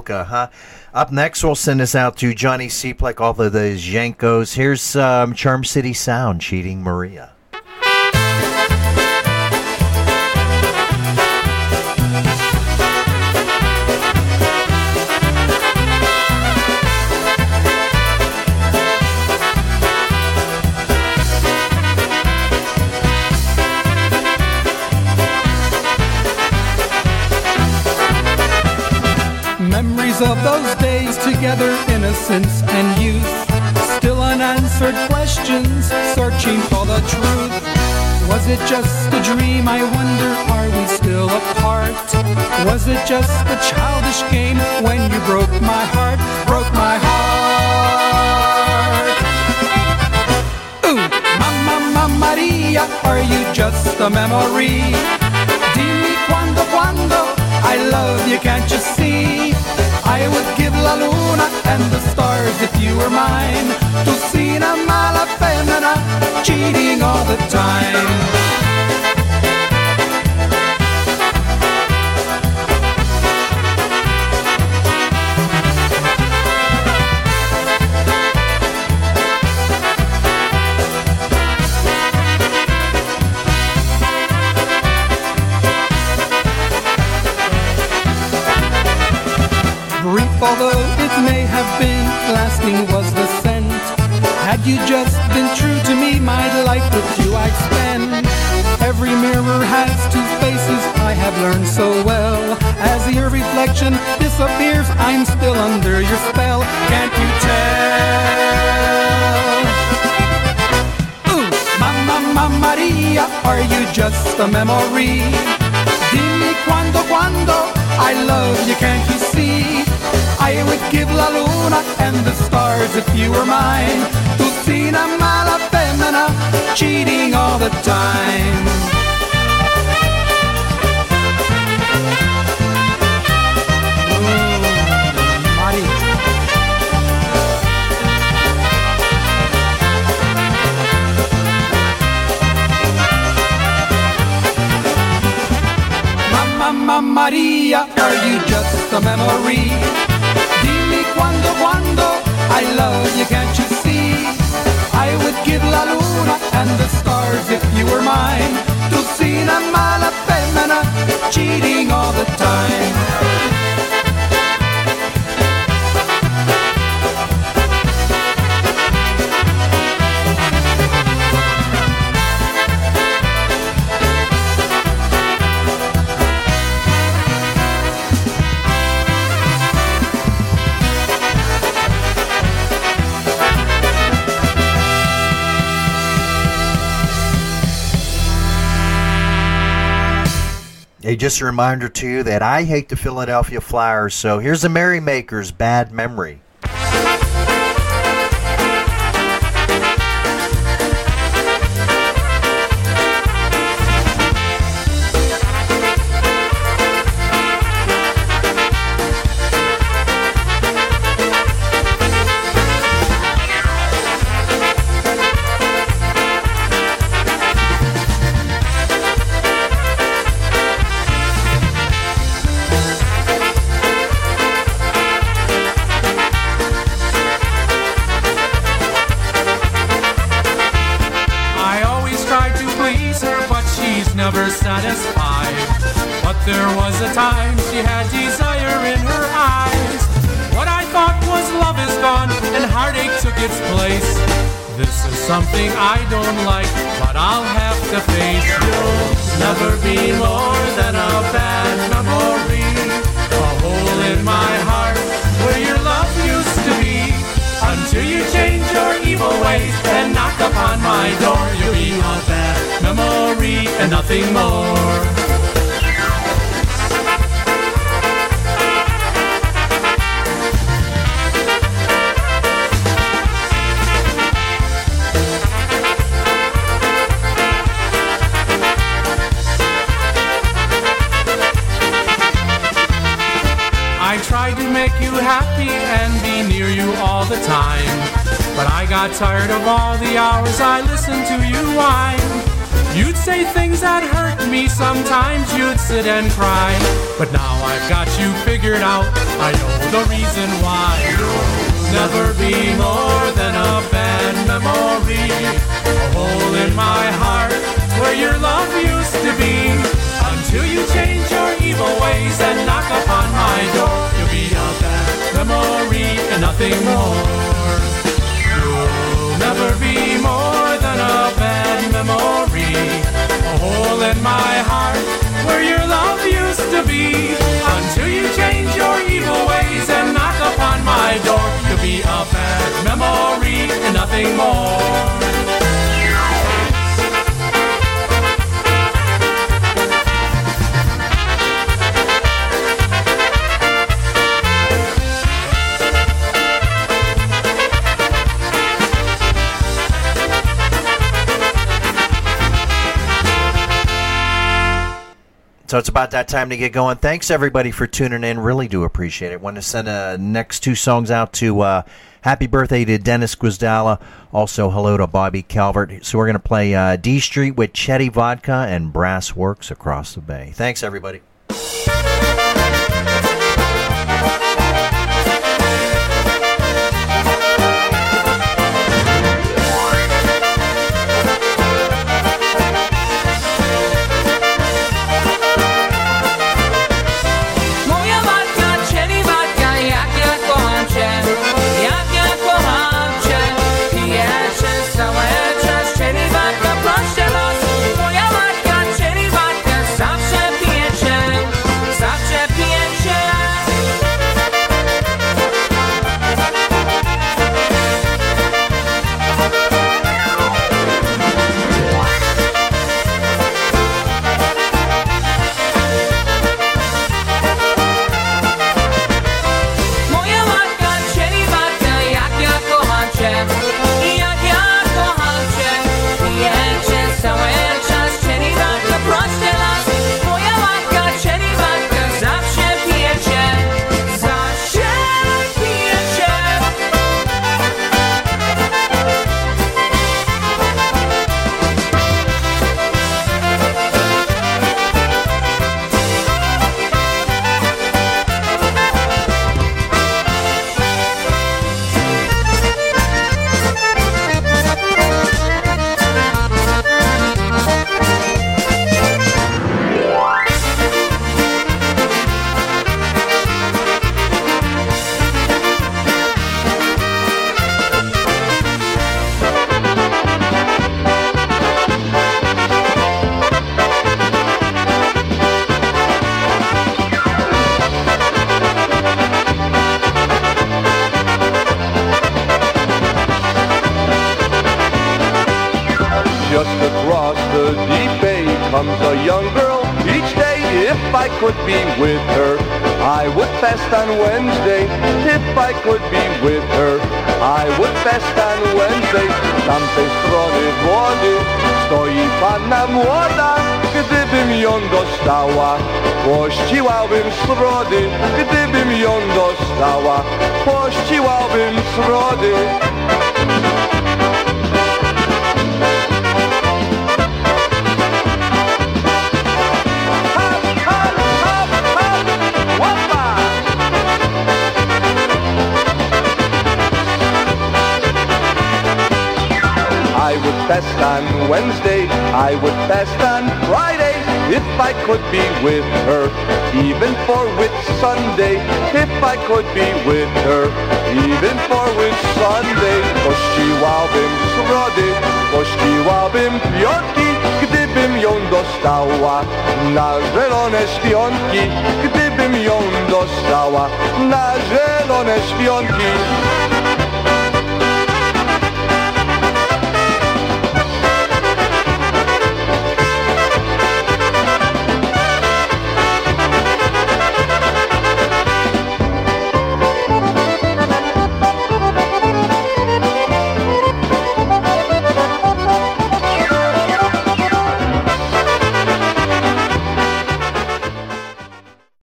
Smoka, huh? Up next, we'll send this out to Johnny Seaplek, all of those Yankos. Here's um, Charm City Sound, Cheating Maria. It just a dream? I wonder, are we still apart? Was it just a childish game when you broke my heart? Broke my heart. Ooh, Mamma, Mamma Maria, are you just a memory? Dimmi quando, quando I love you, can't you see? I would give la luna and the stars if you were mine. To see una mala femmina cheating all the time. Had you just been true to me, my life with you I'd spend. Every mirror has two faces, I have learned so well. As your reflection disappears, I'm still under your spell. Can't you tell? Ooh, Mamma, Mamma Maria, are you just a memory? Dimmi quando, quando I love you, can't you see? I would give la luna and the stars if you were mine. To see una mala femmina cheating all the time. Mamma Maria, are you just a memory? Dimmi quando, quando I love you, can't you see? I would give la luna and the stars if you were mine. To see mala femmina cheating all the time. Just a reminder to you that I hate the Philadelphia Flyers, so here's the Merrymakers' Bad Memory. Something I don't like, but I'll have to face. You'll never be more than a bad memory. A hole in my heart where your love used to be. Until you change your evil ways and knock upon my door, you'll be a bad memory and nothing more. I got tired of all the hours I listened to you whine. You'd say things that hurt me, sometimes you'd sit and cry. But now I've got you figured out, I know the reason why. Never be more than a bad memory. A hole in my heart where your love used to be. Until you change your evil ways and knock upon my door, you'll be a bad memory and nothing more. Never be more than a bad memory. A hole in my heart where your love used to be. Until you change your evil ways and knock upon my door, you'll be a bad memory and nothing more. So it's about that time to get going. Thanks everybody for tuning in. Really do appreciate it. Want to send uh, next two songs out to uh, happy birthday to Dennis Guizdala. Also hello to Bobby Calvert. So we're going to play uh, D Street with Chetty Vodka and Brass Works across the bay. Thanks everybody.